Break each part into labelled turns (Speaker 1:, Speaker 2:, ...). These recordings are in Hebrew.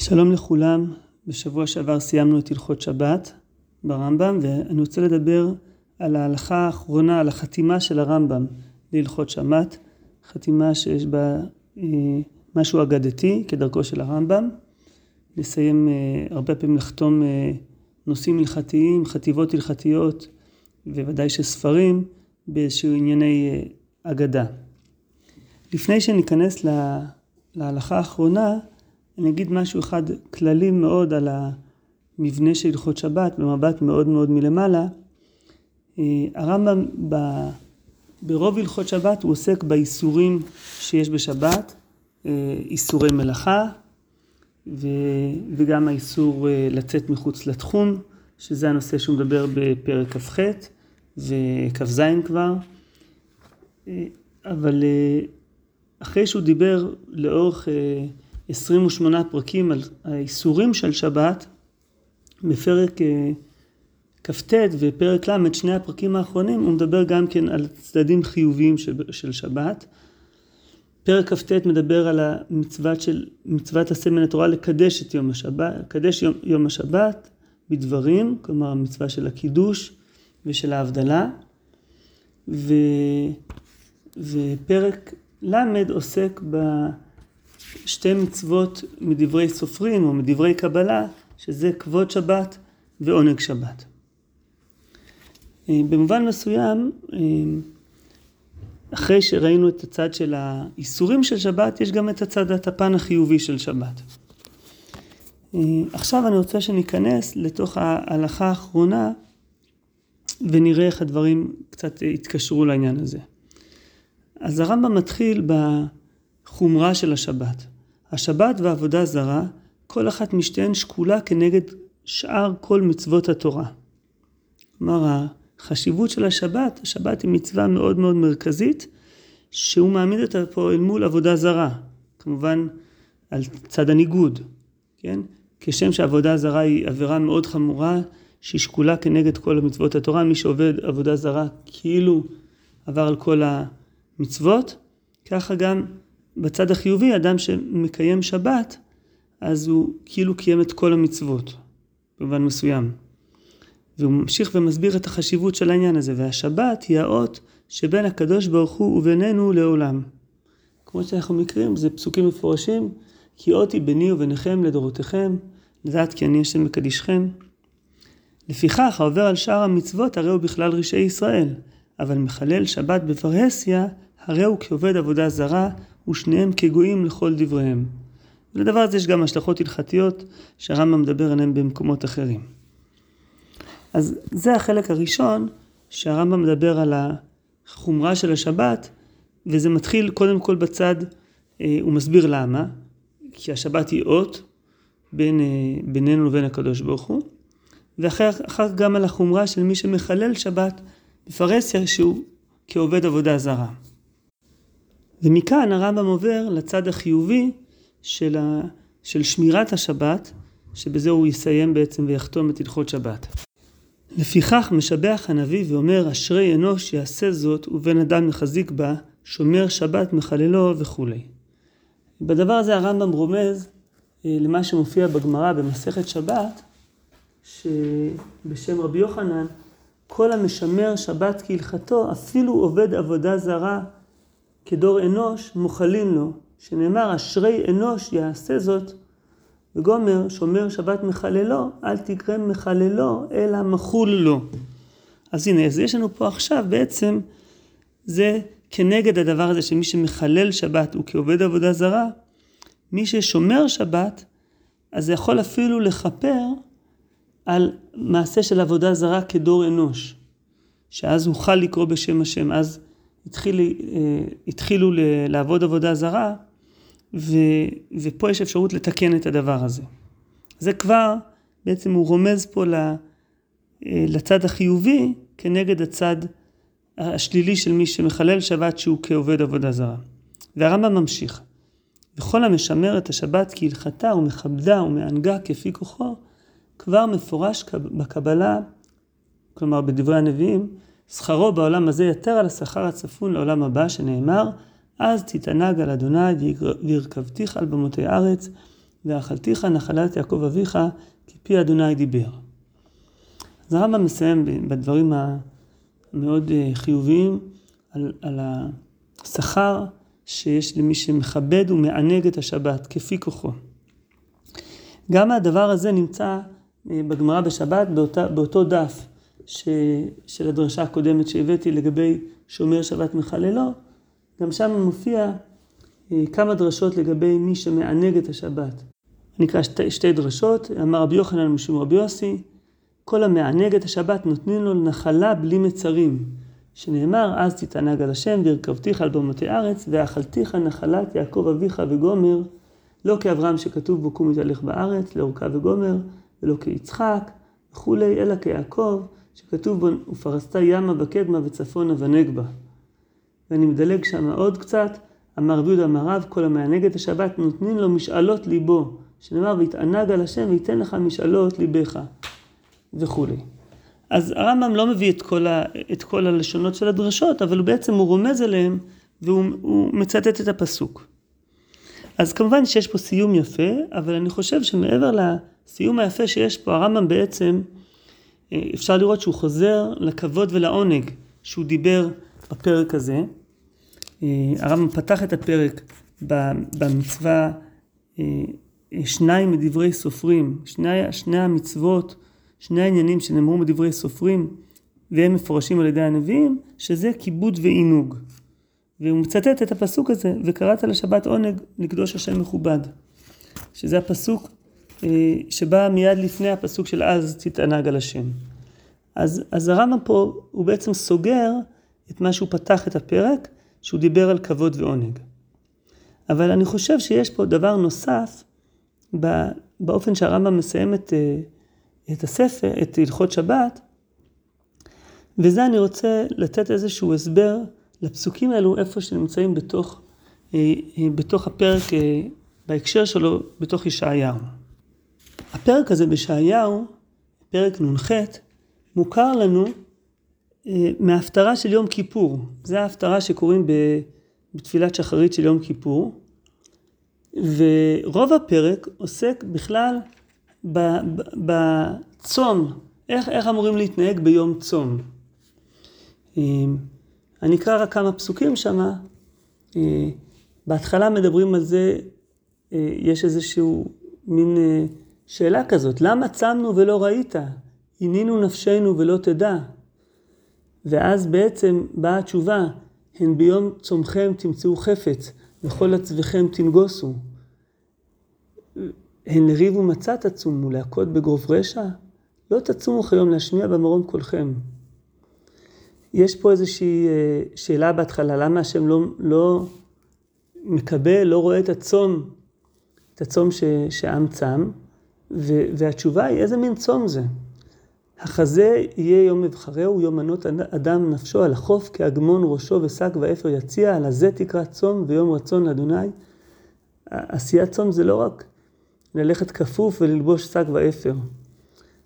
Speaker 1: שלום לכולם, בשבוע שעבר סיימנו את הלכות שבת ברמב"ם ואני רוצה לדבר על ההלכה האחרונה, על החתימה של הרמב"ם להלכות שבת, חתימה שיש בה אה, משהו אגדתי כדרכו של הרמב"ם, נסיים אה, הרבה פעמים לחתום אה, נושאים הלכתיים, חטיבות הלכתיות וודאי שספרים באיזשהו ענייני אה, אגדה. לפני שניכנס לה, להלכה האחרונה אני אגיד משהו אחד כללי מאוד על המבנה של הלכות שבת במבט מאוד מאוד מלמעלה. אה, הרמב"ם ב... ברוב הלכות שבת הוא עוסק באיסורים שיש בשבת, אה, איסורי מלאכה ו... וגם האיסור אה, לצאת מחוץ לתחום, שזה הנושא שהוא מדבר בפרק כ"ח וכ"ז כבר. אבל אחרי שהוא דיבר לאורך 28 פרקים על האיסורים של שבת, בפרק אה, כ"ט ופרק ל', שני הפרקים האחרונים, הוא מדבר גם כן על צדדים חיוביים של שבת. פרק כ"ט מדבר על המצוות של, מצוות מן התורה לקדש את יום השבת, לקדש יום, יום השבת בדברים, כלומר המצווה של הקידוש ושל ההבדלה. ו, ופרק ל' עוסק ב... שתי מצוות מדברי סופרים או מדברי קבלה, שזה כבוד שבת ועונג שבת. אה, במובן מסוים, אה, אחרי שראינו את הצד של האיסורים של שבת, יש גם את הצד, את הפן החיובי של שבת. אה, עכשיו אני רוצה שניכנס לתוך ההלכה האחרונה ונראה איך הדברים קצת התקשרו לעניין הזה. אז הרמב"ם מתחיל בחומרה של השבת. השבת ועבודה זרה, כל אחת משתיהן שקולה כנגד שאר כל מצוות התורה. כלומר, החשיבות של השבת, השבת היא מצווה מאוד מאוד מרכזית, שהוא מעמיד אותה פה אל מול עבודה זרה. כמובן, על צד הניגוד, כן? כשם שעבודה זרה היא עבירה מאוד חמורה, שהיא שקולה כנגד כל המצוות התורה, מי שעובד עבודה זרה כאילו עבר על כל המצוות, ככה גם בצד החיובי, אדם שמקיים שבת, אז הוא כאילו קיים את כל המצוות, במובן מסוים. והוא ממשיך ומסביר את החשיבות של העניין הזה, והשבת היא האות שבין הקדוש ברוך הוא ובינינו לעולם. כמו שאנחנו מכירים, זה פסוקים מפורשים, כי אות היא ביני וביניכם לדורותיכם, לדעת כי אני השם מקדישכם. לפיכך, העובר על שאר המצוות הרי הוא בכלל רשעי ישראל, אבל מחלל שבת בפרהסיה, הרי הוא כעובד עבודה זרה, ושניהם כגויים לכל דבריהם. ולדבר הזה יש גם השלכות הלכתיות שהרמב"ם מדבר עליהן במקומות אחרים. אז זה החלק הראשון שהרמב"ם מדבר על החומרה של השבת, וזה מתחיל קודם כל בצד, אה, הוא מסביר למה, כי השבת היא אות בין, אה, בינינו לבין הקדוש ברוך הוא, ואחר כך גם על החומרה של מי שמחלל שבת בפרהסיה שהוא כעובד עבודה זרה. ומכאן הרמב"ם עובר לצד החיובי של, ה, של שמירת השבת, שבזה הוא יסיים בעצם ויחתום את הלכות שבת. לפיכך משבח הנביא ואומר אשרי אנוש יעשה זאת ובן אדם מחזיק בה, שומר שבת מחללו וכולי. בדבר הזה הרמב"ם רומז אה, למה שמופיע בגמרא במסכת שבת, שבשם רבי יוחנן, כל המשמר שבת כהלכתו, אפילו עובד עבודה זרה כדור אנוש מוחלים לו, שנאמר אשרי אנוש יעשה זאת, וגומר שומר שבת מחללו, אל תקרם מחללו, אלא מחול לו. אז הנה, אז יש לנו פה עכשיו בעצם, זה כנגד הדבר הזה שמי שמחלל שבת הוא כעובד עבודה זרה, מי ששומר שבת, אז זה יכול אפילו לכפר על מעשה של עבודה זרה כדור אנוש, שאז אוכל לקרוא בשם השם, אז התחיל, אה, התחילו לעבוד עבודה זרה, ו, ופה יש אפשרות לתקן את הדבר הזה. זה כבר, בעצם הוא רומז פה אה, לצד החיובי כנגד הצד השלילי של מי שמחלל שבת שהוא כעובד עבודה זרה. והרמב"ם ממשיך. וכל המשמר את השבת כהלכתה ומכבדה ומענגה כפי כוחו, כבר מפורש בקבלה, כלומר בדברי הנביאים, שכרו בעולם הזה יתר על השכר הצפון לעולם הבא, שנאמר, אז תתענג על אדוני וירכבתיך על במותי ארץ, ואכלתיך נחלת יעקב אביך, כי פי אדוני דיבר. אז הרמב"ם מסיים בדברים המאוד אה, חיוביים על, על השכר שיש למי שמכבד ומענג את השבת כפי כוחו. גם הדבר הזה נמצא אה, בגמרא בשבת באותה, באותו דף ש, של הדרשה הקודמת שהבאתי לגבי שומר שבת מחללו, גם שם מופיע אה, כמה דרשות לגבי מי שמענג את השבת. נקרא שתי, שתי דרשות, אמר רבי יוחנן משום רבי יוסי, כל המענג את השבת נותנים לו נחלה בלי מצרים, שנאמר אז תתענג על השם והרכבתיך על במותי ארץ ואכלתיך נחלת יעקב אביך וגומר, לא כאברהם שכתוב בו קום יתהלך בארץ, לאורכה וגומר, ולא כיצחק וכולי, אלא כיעקב שכתוב בו ופרסת ימה וקדמה וצפונה ונגבה. ואני מדלג שם עוד קצת, אמר רבי יהודה אמר רב, כל המענג את השבת נותנים לו משאלות ליבו, שנאמר ויתענג על השם וייתן לך משאלות ליבך וכולי. אז הרמב"ם לא מביא את כל, ה, את כל הלשונות של הדרשות, אבל בעצם הוא רומז עליהם והוא מצטט את הפסוק. אז כמובן שיש פה סיום יפה, אבל אני חושב שמעבר לסיום היפה שיש פה, הרמב"ם בעצם, אפשר לראות שהוא חוזר לכבוד ולעונג שהוא דיבר בפרק הזה. אה, הרמב"ם פתח את הפרק במצווה אה, שניים מדברי סופרים, שני, שני המצוות, שני העניינים שנאמרו מדברי סופרים והם מפורשים על ידי הנביאים, שזה כיבוד ועינוג. והוא מצטט את הפסוק הזה, וקראת לשבת עונג לקדוש השם מכובד. שזה הפסוק אה, שבא מיד לפני הפסוק של אז תתענג על השם. אז, אז הרמב"ם פה הוא בעצם סוגר את מה שהוא פתח את הפרק, שהוא דיבר על כבוד ועונג. אבל אני חושב שיש פה דבר נוסף באופן שהרמב"ם מסיים את, אה, את הספר, את הלכות שבת, וזה אני רוצה לתת איזשהו הסבר לפסוקים האלו איפה שנמצאים בתוך, אה, בתוך הפרק, בהקשר שלו, בתוך ישעיהו. הפרק הזה בישעיהו, פרק נ"ח, מוכר לנו מההפטרה של יום כיפור. זה ההפטרה שקוראים בתפילת שחרית של יום כיפור. ורוב הפרק עוסק בכלל בצום, איך, איך אמורים להתנהג ביום צום. אמ, אני אקרא רק כמה פסוקים שמה. אה, בהתחלה מדברים על זה, אה, יש איזשהו מין אה, שאלה כזאת, למה צמנו ולא ראית? עינינו נפשנו ולא תדע. ואז בעצם באה התשובה, הן ביום צומכם תמצאו חפץ, וכל עצבכם תנגוסו. הן לריב ומצה תצומו, להכות בגרוב רשע? לא תצומו כיום להשמיע במרום קולכם. יש פה איזושהי אה, שאלה בהתחלה, למה השם לא, לא מקבל, לא רואה את הצום, את הצום ש, שהעם צם, והתשובה היא, איזה מין צום זה? החזה יהיה יום מבחרהו, יום מנות אדם נפשו על החוף, כאגמון ראשו ושק ואפר יציע, על הזה תקרא צום ויום רצון לאדוני. עשיית צום זה לא רק ללכת כפוף וללבוש שק ואפר.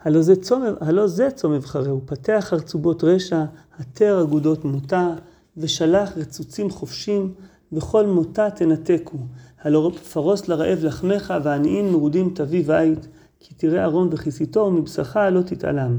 Speaker 1: הלא זה צום, הלא זה צום מבחרהו, פתח חרצובות רשע, התר אגודות מותה, ושלח רצוצים חופשים, וכל מותה תנתקו. הלא פרוס לרעב לחמך, ועניים מרודים תביא בית. כי תראה ארון וכיסיתו ומבשרך לא תתעלם.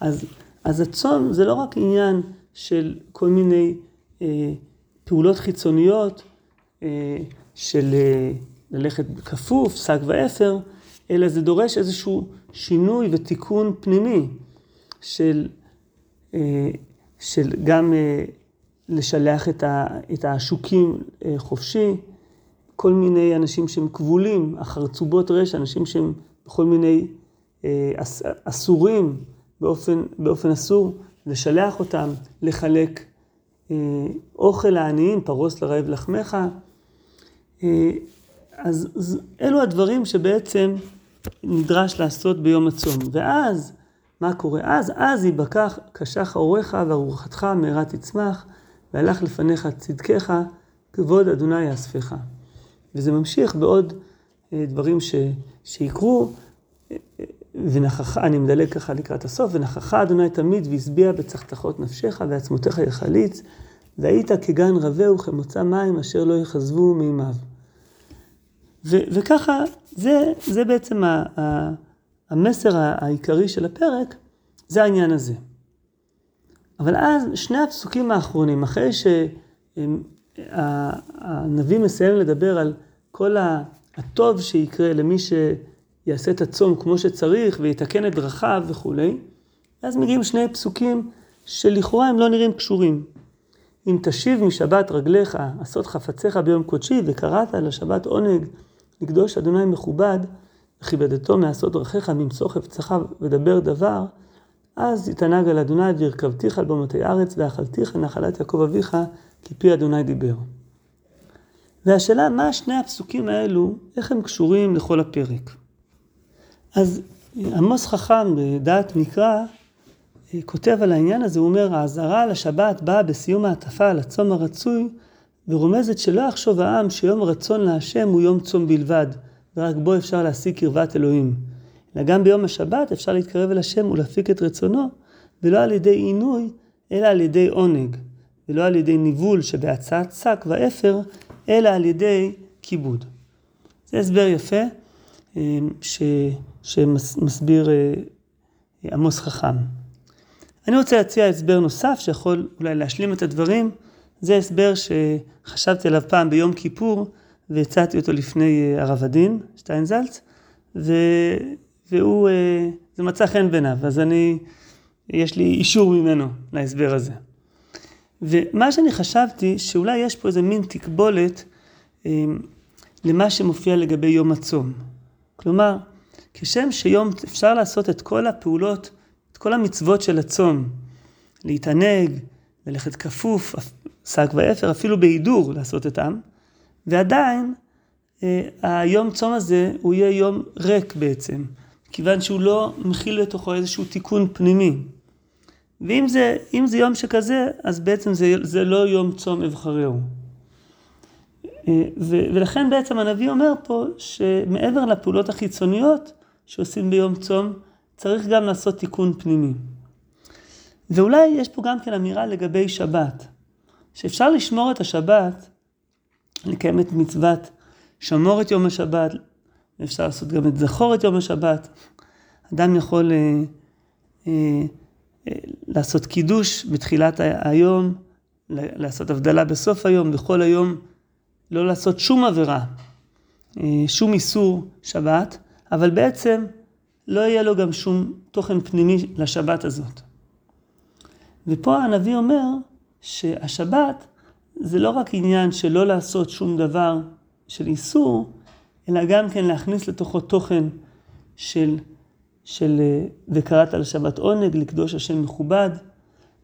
Speaker 1: אז, אז הצום זה לא רק עניין של כל מיני אה, פעולות חיצוניות, אה, של אה, ללכת כפוף, שק ואפר, אלא זה דורש איזשהו שינוי ותיקון פנימי של, אה, של גם אה, לשלח את, ה, את השוקים אה, חופשי, כל מיני אנשים שהם כבולים, החרצובות רשע, אנשים שהם בכל מיני אה, אס, אסורים, באופן, באופן אסור, לשלח אותם, לחלק אה, אוכל לעניים, פרוס לרעב לחמך. אה, אז, אז אלו הדברים שבעצם נדרש לעשות ביום הצום. ואז, מה קורה אז? אז ייבקח קשח אורך וארוחתך מהרה תצמח, והלך לפניך צדקך, כבוד אדוני יאספך. וזה ממשיך בעוד אה, דברים ש, שיקרו, ונכחה, אני מדלג ככה לקראת הסוף, ונכחה אדוני תמיד והשביע בצחתכות נפשך ועצמותיך יחליץ, והיית כגן רבה וכמוצא מים אשר לא יכזבו מימיו. ו- וככה, זה, זה בעצם ה- ה- המסר העיקרי של הפרק, זה העניין הזה. אבל אז שני הפסוקים האחרונים, אחרי שהנביא מסיים לדבר על כל הטוב שיקרה למי שיעשה את הצום כמו שצריך ויתקן את דרכיו וכולי, אז מגיעים שני פסוקים שלכאורה הם לא נראים קשורים. אם תשיב משבת רגליך, עשות חפציך ביום קודשי, וקראת לשבת עונג, לקדוש אדוני מכובד, וכיבדתו מעשות דרכיך, ממצוא חפצך ודבר דבר, אז יתענג על אדוני וירכבתיך על במותי ארץ, ואכלתיך נחלת יעקב אביך, כי פי אדוני דיבר. והשאלה, מה שני הפסוקים האלו, איך הם קשורים לכל הפרק? אז עמוס חכם בדעת מקרא, כותב על העניין הזה, הוא אומר, האזהרה על השבת באה בסיום ההטפה על הצום הרצוי, ורומזת שלא יחשוב העם שיום רצון להשם הוא יום צום בלבד, ורק בו אפשר להשיג קרבת אלוהים. אלא גם ביום השבת אפשר להתקרב אל השם ולהפיק את רצונו, ולא על ידי עינוי, אלא על ידי עונג, ולא על ידי ניבול שבהצעת שק ואפר, אלא על ידי כיבוד. זה הסבר יפה אה, ש, שמסביר אה, עמוס חכם. אני רוצה להציע הסבר נוסף שיכול אולי להשלים את הדברים. זה הסבר שחשבתי עליו פעם ביום כיפור והצעתי אותו לפני אה, הרב הדין שטיינזלץ, ו... והוא, זה מצא חן בעיניו, אז אני, יש לי אישור ממנו להסבר הזה. ומה שאני חשבתי, שאולי יש פה איזה מין תקבולת אה, למה שמופיע לגבי יום הצום. כלומר, כשם שיום אפשר לעשות את כל הפעולות כל המצוות של הצום, להתענג, ללכת כפוף, שק ואפר, אפילו בהידור לעשות אותם, ועדיין אה, היום צום הזה הוא יהיה יום ריק בעצם, כיוון שהוא לא מכיל לתוכו איזשהו תיקון פנימי. ואם זה, זה יום שכזה, אז בעצם זה, זה לא יום צום אבחרהו. אה, ולכן בעצם הנביא אומר פה שמעבר לפעולות החיצוניות שעושים ביום צום, צריך גם לעשות תיקון פנימי. ואולי יש פה גם כן אמירה לגבי שבת, שאפשר לשמור את השבת, לקיים את מצוות שמור את יום השבת, אפשר לעשות גם את זכור את יום השבת. אדם יכול אה, אה, לעשות קידוש בתחילת היום, לעשות הבדלה בסוף היום, בכל היום לא לעשות שום עבירה, אה, שום איסור שבת, אבל בעצם לא יהיה לו גם שום תוכן פנימי לשבת הזאת. ופה הנביא אומר שהשבת זה לא רק עניין של לא לעשות שום דבר של איסור, אלא גם כן להכניס לתוכו תוכן של, של וקראת על שבת עונג, לקדוש השם מכובד.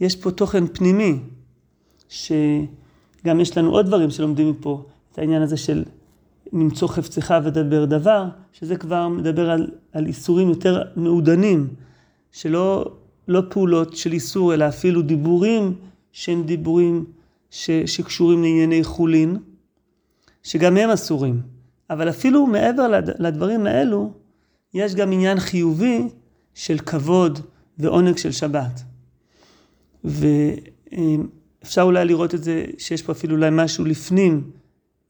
Speaker 1: יש פה תוכן פנימי, שגם יש לנו עוד דברים שלומדים מפה, את העניין הזה של ממצוא חפצך ודבר דבר, שזה כבר מדבר על, על איסורים יותר מעודנים, שלא לא פעולות של איסור, אלא אפילו דיבורים שהם דיבורים ש, שקשורים לענייני חולין, שגם הם אסורים. אבל אפילו מעבר לדברים האלו, יש גם עניין חיובי של כבוד ועונג של שבת. ואפשר אולי לראות את זה, שיש פה אפילו אולי משהו לפנים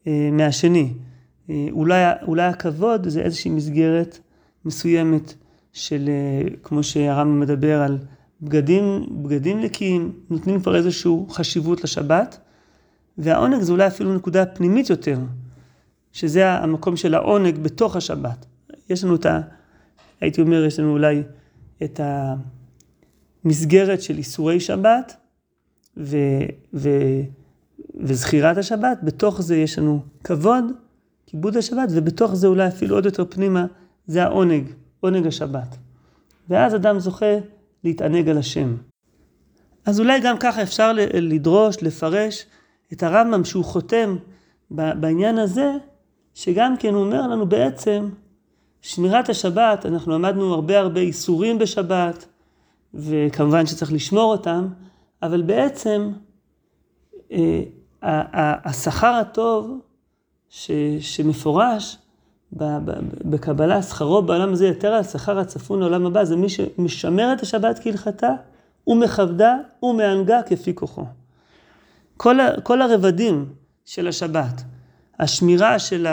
Speaker 1: אה, מהשני. אה, אולי, אולי הכבוד זה איזושהי מסגרת מסוימת של, אה, כמו שהרמב"ם מדבר על בגדים, בגדים נקיים, נותנים כבר איזושהי חשיבות לשבת, והעונג זה אולי אפילו נקודה פנימית יותר, שזה המקום של העונג בתוך השבת. יש לנו את ה... הייתי אומר, יש לנו אולי את המסגרת של איסורי שבת ו, ו, וזכירת השבת, בתוך זה יש לנו כבוד כיבוד השבת, ובתוך זה אולי אפילו עוד יותר פנימה, זה העונג, עונג השבת. ואז אדם זוכה להתענג על השם. אז אולי גם ככה אפשר לדרוש, לפרש את הרמב"ם שהוא חותם בעניין הזה, שגם כן הוא אומר לנו בעצם, שמירת השבת, אנחנו למדנו הרבה הרבה איסורים בשבת, וכמובן שצריך לשמור אותם, אבל בעצם אה, השכר הטוב ש, שמפורש בקבלה, שכרו בעולם הזה יותר על השכר הצפון לעולם הבא, זה מי שמשמר את השבת כהלכתה, ומכבדה ומענגה כפי כוחו. כל, כל הרבדים של השבת, השמירה של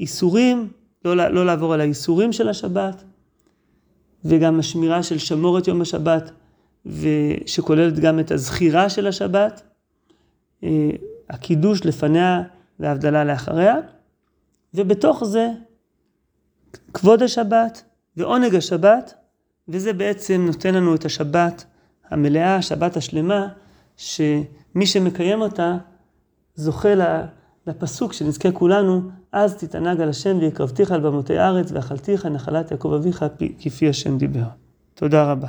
Speaker 1: איסורים, לא, לא לעבור על האיסורים של השבת, וגם השמירה של שמורת יום השבת, שכוללת גם את הזכירה של השבת, אה, הקידוש לפניה וההבדלה לאחריה, ובתוך זה כבוד השבת ועונג השבת, וזה בעצם נותן לנו את השבת המלאה, השבת השלמה, שמי שמקיים אותה זוכה לפסוק שנזכה כולנו, אז תתענג על השם ויקרבתיך על במותי ארץ ואכלתיך נחלת יעקב אביך כפי השם דיבר. תודה רבה.